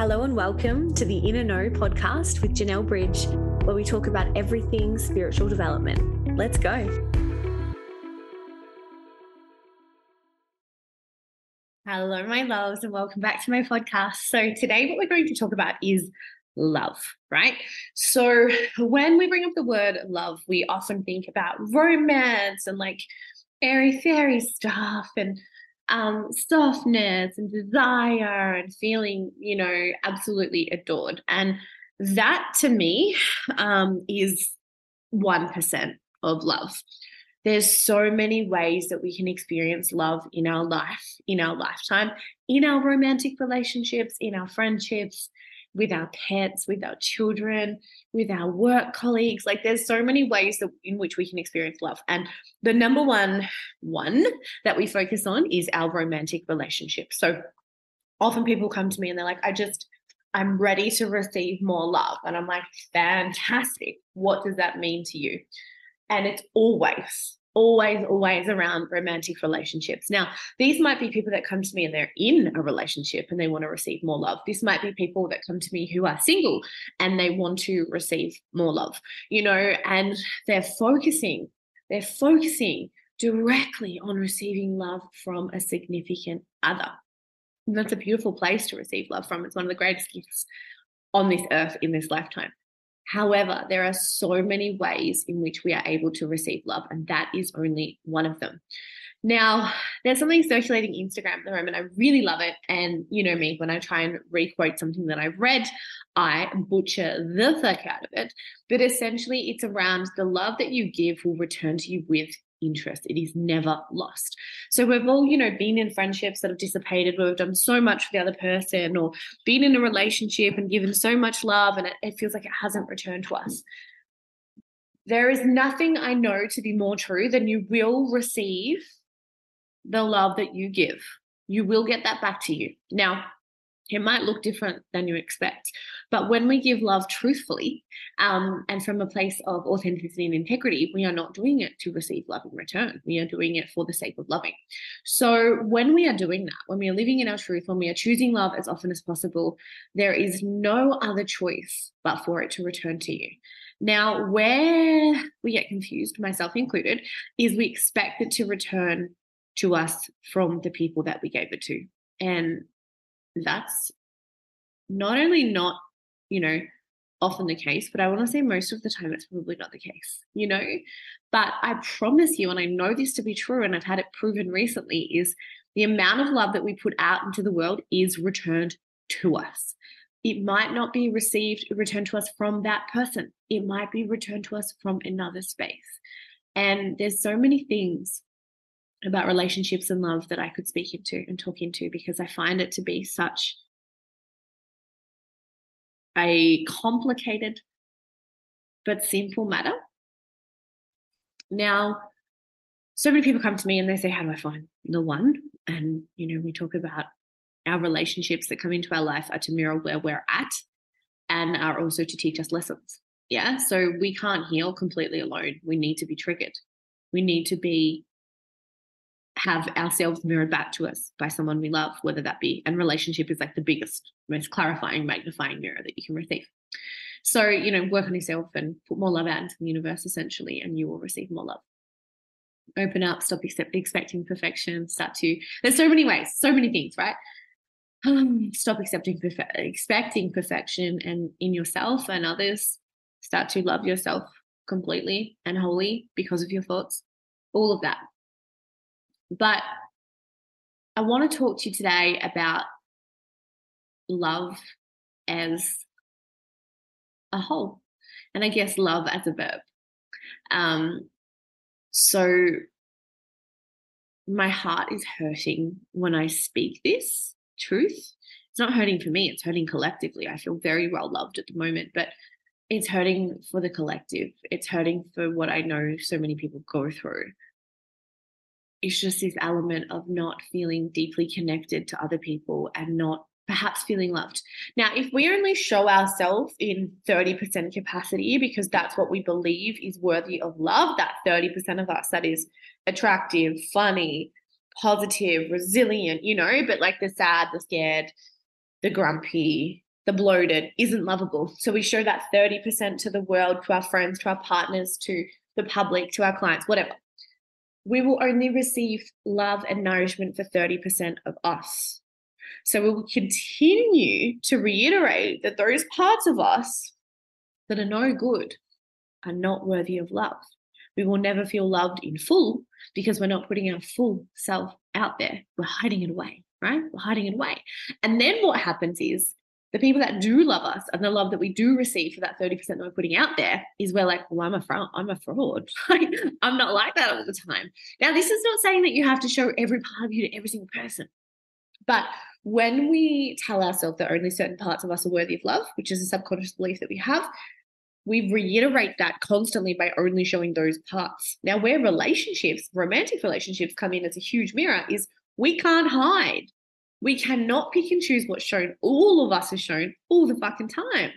Hello and welcome to the Inner Know podcast with Janelle Bridge, where we talk about everything spiritual development. Let's go. Hello, my loves, and welcome back to my podcast. So, today, what we're going to talk about is love, right? So, when we bring up the word love, we often think about romance and like airy fairy stuff and um, softness and desire and feeling, you know, absolutely adored. And that to me um, is 1% of love. There's so many ways that we can experience love in our life, in our lifetime, in our romantic relationships, in our friendships, with our pets, with our children, with our work colleagues. Like there's so many ways that, in which we can experience love. And the number one one that we focus on is our romantic relationship. So often people come to me and they're like, I just, I'm ready to receive more love. And I'm like, fantastic. What does that mean to you? And it's always always, always around romantic relationships. Now, these might be people that come to me and they're in a relationship and they want to receive more love. This might be people that come to me who are single and they want to receive more love, you know, and they're focusing, they're focusing directly on receiving love from a significant other. And that's a beautiful place to receive love from. It's one of the greatest gifts on this earth in this lifetime. However, there are so many ways in which we are able to receive love, and that is only one of them. Now, there's something circulating Instagram at the moment. I really love it. And you know me, when I try and requote something that I've read, I butcher the fuck out of it. But essentially, it's around the love that you give will return to you with interest. It is never lost. So we've all, you know, been in friendships that have dissipated where we've done so much for the other person or been in a relationship and given so much love and it, it feels like it hasn't returned to us. There is nothing I know to be more true than you will receive the love that you give. You will get that back to you. Now, it might look different than you expect. But when we give love truthfully um, and from a place of authenticity and integrity, we are not doing it to receive love in return. We are doing it for the sake of loving. So when we are doing that, when we are living in our truth, when we are choosing love as often as possible, there is no other choice but for it to return to you. Now, where we get confused, myself included, is we expect it to return to us from the people that we gave it to. And that's not only not, you know, often the case, but I want to say most of the time it's probably not the case, you know? But I promise you, and I know this to be true, and I've had it proven recently, is the amount of love that we put out into the world is returned to us. It might not be received, returned to us from that person. It might be returned to us from another space. And there's so many things about relationships and love that I could speak into and talk into because I find it to be such a complicated but simple matter. Now, so many people come to me and they say, How do I find the one? And, you know, we talk about our relationships that come into our life are to mirror where we're at and are also to teach us lessons. Yeah. So we can't heal completely alone. We need to be triggered. We need to be have ourselves mirrored back to us by someone we love, whether that be, and relationship is like the biggest, most clarifying, magnifying mirror that you can receive. So, you know, work on yourself and put more love out into the universe essentially, and you will receive more love. Open up, stop accept, expecting perfection, start to, there's so many ways, so many things, right? Um, stop accepting, expecting perfection and in yourself and others. Start to love yourself completely and wholly because of your thoughts. All of that but I want to talk to you today about love as a whole, and I guess love as a verb. Um, so my heart is hurting when I speak this truth. It's not hurting for me, it's hurting collectively. I feel very well loved at the moment, but it's hurting for the collective. It's hurting for what I know so many people go through it's just this element of not feeling deeply connected to other people and not perhaps feeling loved. Now, if we only show ourselves in 30% capacity because that's what we believe is worthy of love, that 30% of us that is attractive, funny, positive, resilient, you know, but like the sad, the scared, the grumpy, the bloated isn't lovable. So we show that 30% to the world, to our friends, to our partners, to the public, to our clients, whatever. We will only receive love and nourishment for 30% of us. So we will continue to reiterate that those parts of us that are no good are not worthy of love. We will never feel loved in full because we're not putting our full self out there. We're hiding it away, right? We're hiding it away. And then what happens is the people that do love us and the love that we do receive for that 30% that we're putting out there is we're like, well, I'm a fraud. I'm a fraud. I'm not like that all the time. Now, this is not saying that you have to show every part of you to every single person. But when we tell ourselves that only certain parts of us are worthy of love, which is a subconscious belief that we have, we reiterate that constantly by only showing those parts. Now, where relationships, romantic relationships come in as a huge mirror is we can't hide. We cannot pick and choose what's shown. All of us are shown all the fucking time.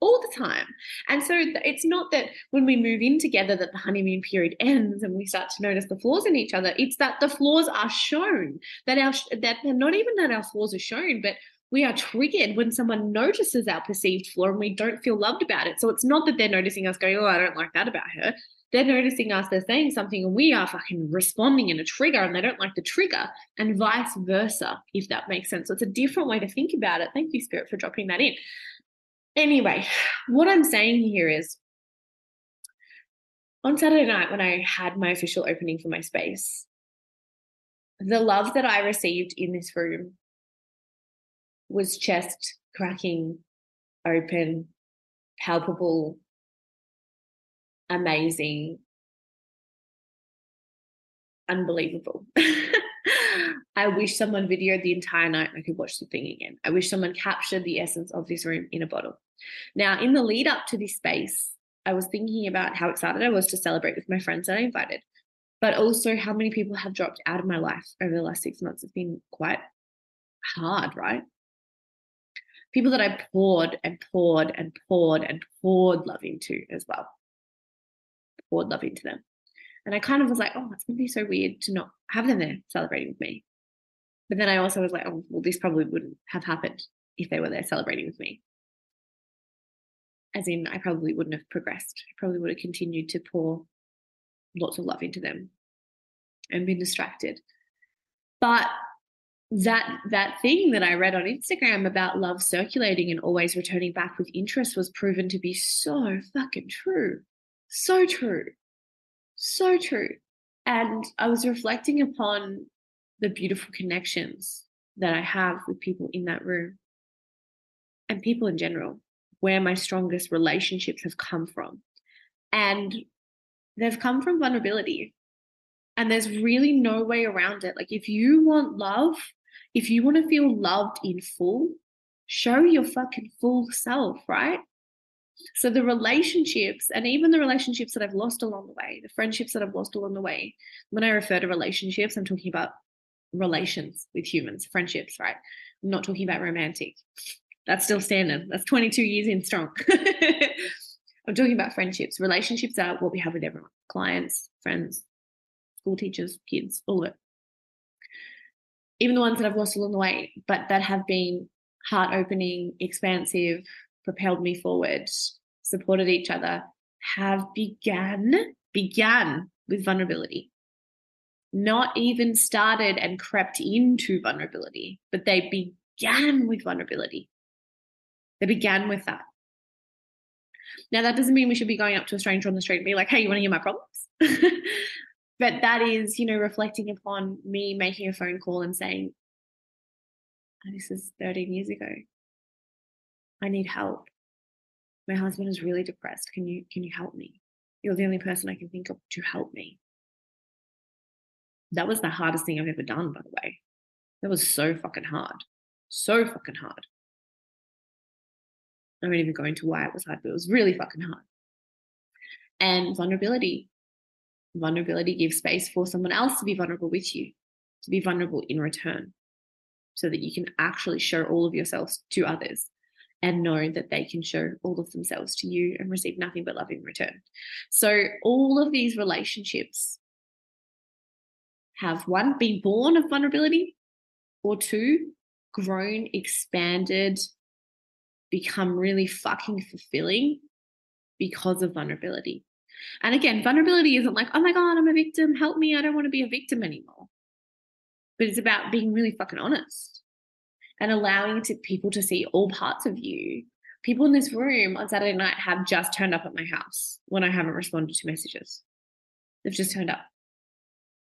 All the time. And so it's not that when we move in together that the honeymoon period ends and we start to notice the flaws in each other. It's that the flaws are shown. That our that not even that our flaws are shown, but we are triggered when someone notices our perceived flaw and we don't feel loved about it. So it's not that they're noticing us going, oh, I don't like that about her. They're noticing us, they're saying something, and we are fucking responding in a trigger and they don't like the trigger, and vice versa, if that makes sense. So it's a different way to think about it. Thank you, Spirit, for dropping that in. Anyway, what I'm saying here is on Saturday night, when I had my official opening for my space, the love that I received in this room was chest cracking open, palpable, amazing, unbelievable. I wish someone videoed the entire night and I could watch the thing again. I wish someone captured the essence of this room in a bottle. Now, in the lead up to this space, I was thinking about how excited I was to celebrate with my friends that I invited, but also how many people have dropped out of my life over the last six months. It's been quite hard, right? People that I poured and poured and poured and poured love into as well poured love into them. And I kind of was like, oh, it's going to be so weird to not have them there celebrating with me. But then I also was like, oh, well, this probably wouldn't have happened if they were there celebrating with me. As in, I probably wouldn't have progressed. I probably would have continued to pour lots of love into them and been distracted. But that that thing that I read on Instagram about love circulating and always returning back with interest was proven to be so fucking true. So true. So true. And I was reflecting upon the beautiful connections that I have with people in that room and people in general, where my strongest relationships have come from. And they've come from vulnerability. And there's really no way around it. Like, if you want love, if you want to feel loved in full, show your fucking full self, right? So the relationships and even the relationships that I've lost along the way, the friendships that I've lost along the way, when I refer to relationships, I'm talking about relations with humans, friendships, right? I'm not talking about romantic. That's still standard. That's 22 years in strong. I'm talking about friendships. Relationships are what we have with everyone clients, friends, school teachers, kids, all of it. Even the ones that I've lost along the way, but that have been heart opening, expansive, propelled me forward, supported each other, have began, began with vulnerability. Not even started and crept into vulnerability, but they began with vulnerability. They began with that. Now, that doesn't mean we should be going up to a stranger on the street and be like, hey, you want to hear my problems? but that is, you know, reflecting upon me making a phone call and saying, oh, this is 13 years ago. I need help. My husband is really depressed. Can you can you help me? You're the only person I can think of to help me. That was the hardest thing I've ever done, by the way. That was so fucking hard. So fucking hard. I won't even go into why it was hard, but it was really fucking hard. And vulnerability. Vulnerability gives space for someone else to be vulnerable with you, to be vulnerable in return, so that you can actually show all of yourselves to others and know that they can show all of themselves to you and receive nothing but love in return. So, all of these relationships have one, been born of vulnerability, or two, grown, expanded, become really fucking fulfilling because of vulnerability. And again, vulnerability isn't like, oh my God, I'm a victim, help me, I don't want to be a victim anymore. But it's about being really fucking honest and allowing to people to see all parts of you. People in this room on Saturday night have just turned up at my house when I haven't responded to messages. They've just turned up.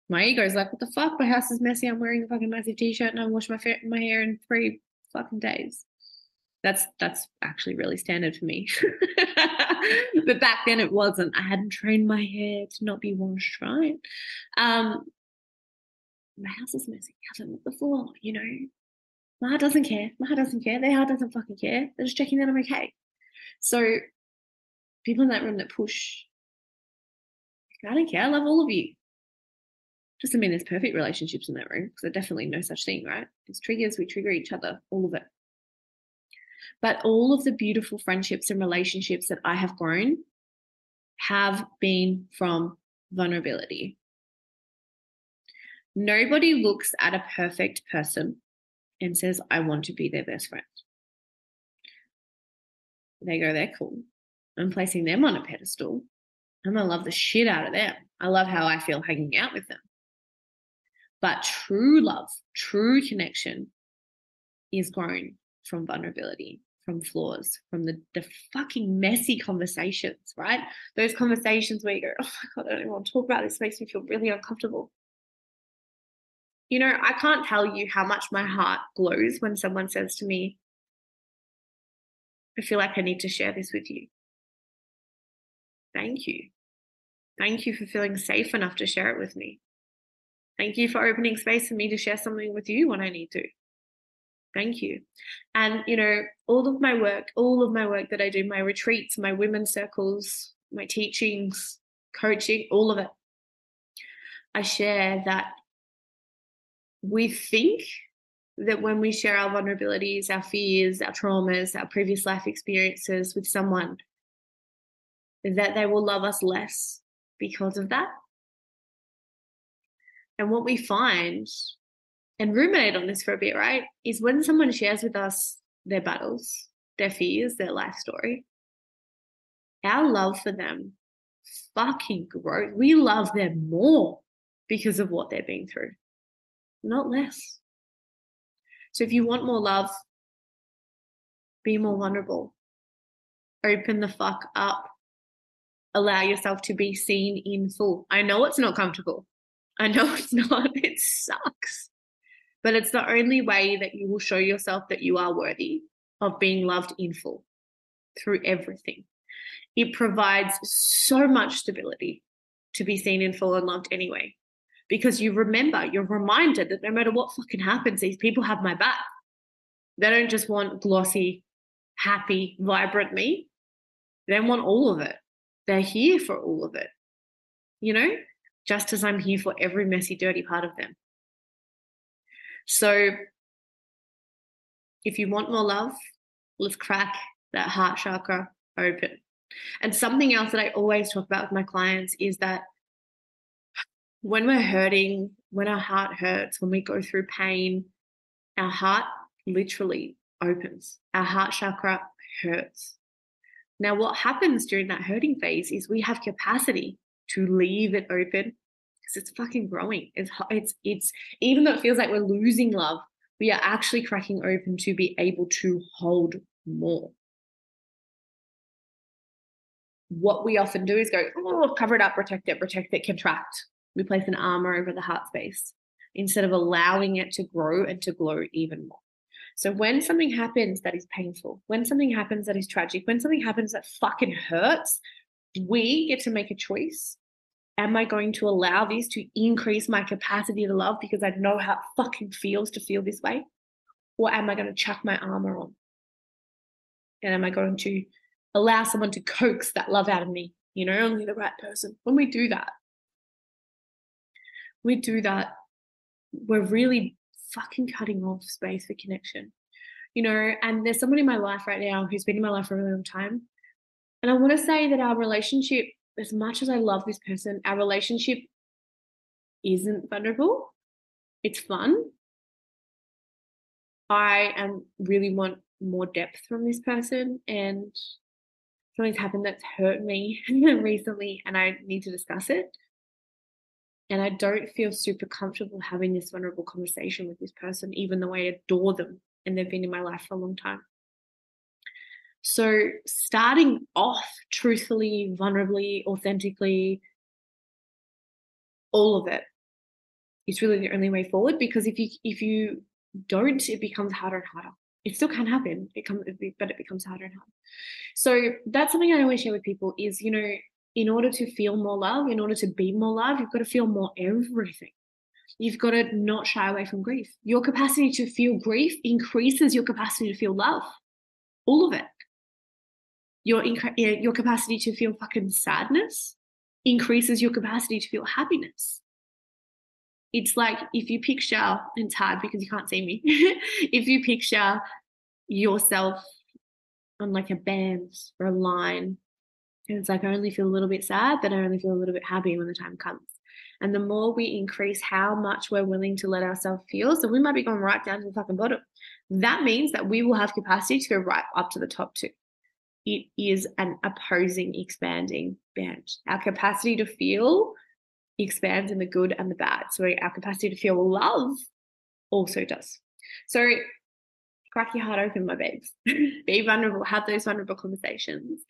My ego's like, what the fuck? My house is messy. I'm wearing a fucking massive t-shirt and I wash my my hair in three fucking days. That's that's actually really standard for me. but back then it wasn't. I hadn't trained my hair to not be washed, right? Um, my house is messy. I haven't looked before, you know. My heart doesn't care. My heart doesn't care. Their heart doesn't fucking care. They're just checking that I'm okay. So people in that room that push, I don't care. I love all of you. Doesn't mean there's perfect relationships in that room because there's definitely no such thing, right? It's triggers, we trigger each other, all of it. But all of the beautiful friendships and relationships that I have grown have been from vulnerability. Nobody looks at a perfect person and says, I want to be their best friend. They go, they're cool. I'm placing them on a pedestal. I'm going to love the shit out of them. I love how I feel hanging out with them. But true love, true connection is grown from vulnerability, from flaws, from the, the fucking messy conversations, right? Those conversations where you go, oh my God, I don't even want to talk about this. makes me feel really uncomfortable. You know, I can't tell you how much my heart glows when someone says to me, I feel like I need to share this with you. Thank you. Thank you for feeling safe enough to share it with me. Thank you for opening space for me to share something with you when I need to. Thank you. And, you know, all of my work, all of my work that I do, my retreats, my women's circles, my teachings, coaching, all of it, I share that we think that when we share our vulnerabilities, our fears, our traumas, our previous life experiences with someone, that they will love us less because of that. And what we find, and ruminate on this for a bit, right, is when someone shares with us their battles, their fears, their life story, our love for them fucking grows. We love them more because of what they've been through, not less. So if you want more love, be more vulnerable. Open the fuck up. Allow yourself to be seen in full. I know it's not comfortable. I know it's not, it sucks. But it's the only way that you will show yourself that you are worthy of being loved in full through everything. It provides so much stability to be seen in full and loved anyway. Because you remember, you're reminded that no matter what fucking happens, these people have my back. They don't just want glossy, happy, vibrant me. They want all of it. They're here for all of it. You know? just as I'm here for every messy, dirty part of them. So, if you want more love, let's crack that heart chakra open. And something else that I always talk about with my clients is that when we're hurting, when our heart hurts, when we go through pain, our heart literally opens. Our heart chakra hurts. Now, what happens during that hurting phase is we have capacity to leave it open because it's fucking growing. It's it's it's even though it feels like we're losing love, we are actually cracking open to be able to hold more. What we often do is go, oh, cover it up, protect it, protect it, contract. We place an armor over the heart space instead of allowing it to grow and to glow even more. So when something happens that is painful, when something happens that is tragic, when something happens that fucking hurts, we get to make a choice. Am I going to allow this to increase my capacity to love because I know how it fucking feels to feel this way? Or am I going to chuck my armor on? And am I going to allow someone to coax that love out of me? You know, only the right person. When we do that, we do that, we're really fucking cutting off space for connection. You know, and there's someone in my life right now who's been in my life for a really long time and I want to say that our relationship, as much as I love this person, our relationship isn't vulnerable. It's fun. I am really want more depth from this person and something's happened that's hurt me recently and I need to discuss it. And I don't feel super comfortable having this vulnerable conversation with this person, even though I adore them and they've been in my life for a long time. So, starting off truthfully, vulnerably, authentically, all of it is really the only way forward because if you if you don't it becomes harder and harder. It still can happen. It comes but it becomes harder and harder. So that's something i always share with people is you know in order to feel more love in order to be more love you've got to feel more everything. You've got to not shy away from grief. Your capacity to feel grief increases your capacity to feel love. All of it. Your your capacity to feel fucking sadness increases your capacity to feel happiness. It's like if you picture, it's hard because you can't see me, if you picture yourself on like a band or a line, and it's like I only feel a little bit sad, then I only feel a little bit happy when the time comes. And the more we increase how much we're willing to let ourselves feel, so we might be going right down to the fucking bottom. That means that we will have capacity to go right up to the top too. It is an opposing, expanding band. Our capacity to feel expands in the good and the bad. So our capacity to feel love also does. So crack your heart open, my babes. Be vulnerable, have those vulnerable conversations.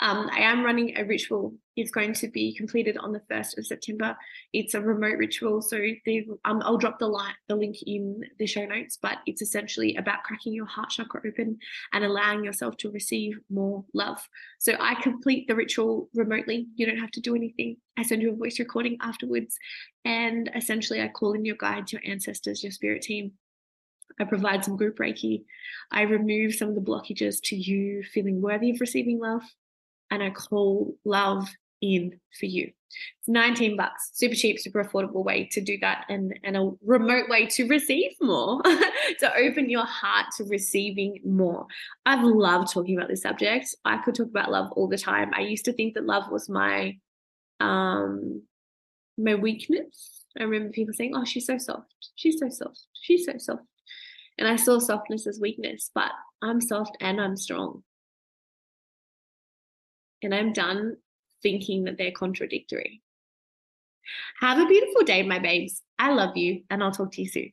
Um, I am running a ritual. It's going to be completed on the 1st of September. It's a remote ritual. So um, I'll drop the, the link in the show notes, but it's essentially about cracking your heart chakra open and allowing yourself to receive more love. So I complete the ritual remotely. You don't have to do anything. I send you a voice recording afterwards. And essentially, I call in your guides, your ancestors, your spirit team I provide some group Reiki. I remove some of the blockages to you feeling worthy of receiving love. And I call love in for you. It's 19 bucks, super cheap, super affordable way to do that, and, and a remote way to receive more, to open your heart to receiving more. I've loved talking about this subject. I could talk about love all the time. I used to think that love was my um my weakness. I remember people saying, Oh, she's so soft. She's so soft. She's so soft. And I saw softness as weakness, but I'm soft and I'm strong. And I'm done thinking that they're contradictory. Have a beautiful day, my babes. I love you, and I'll talk to you soon.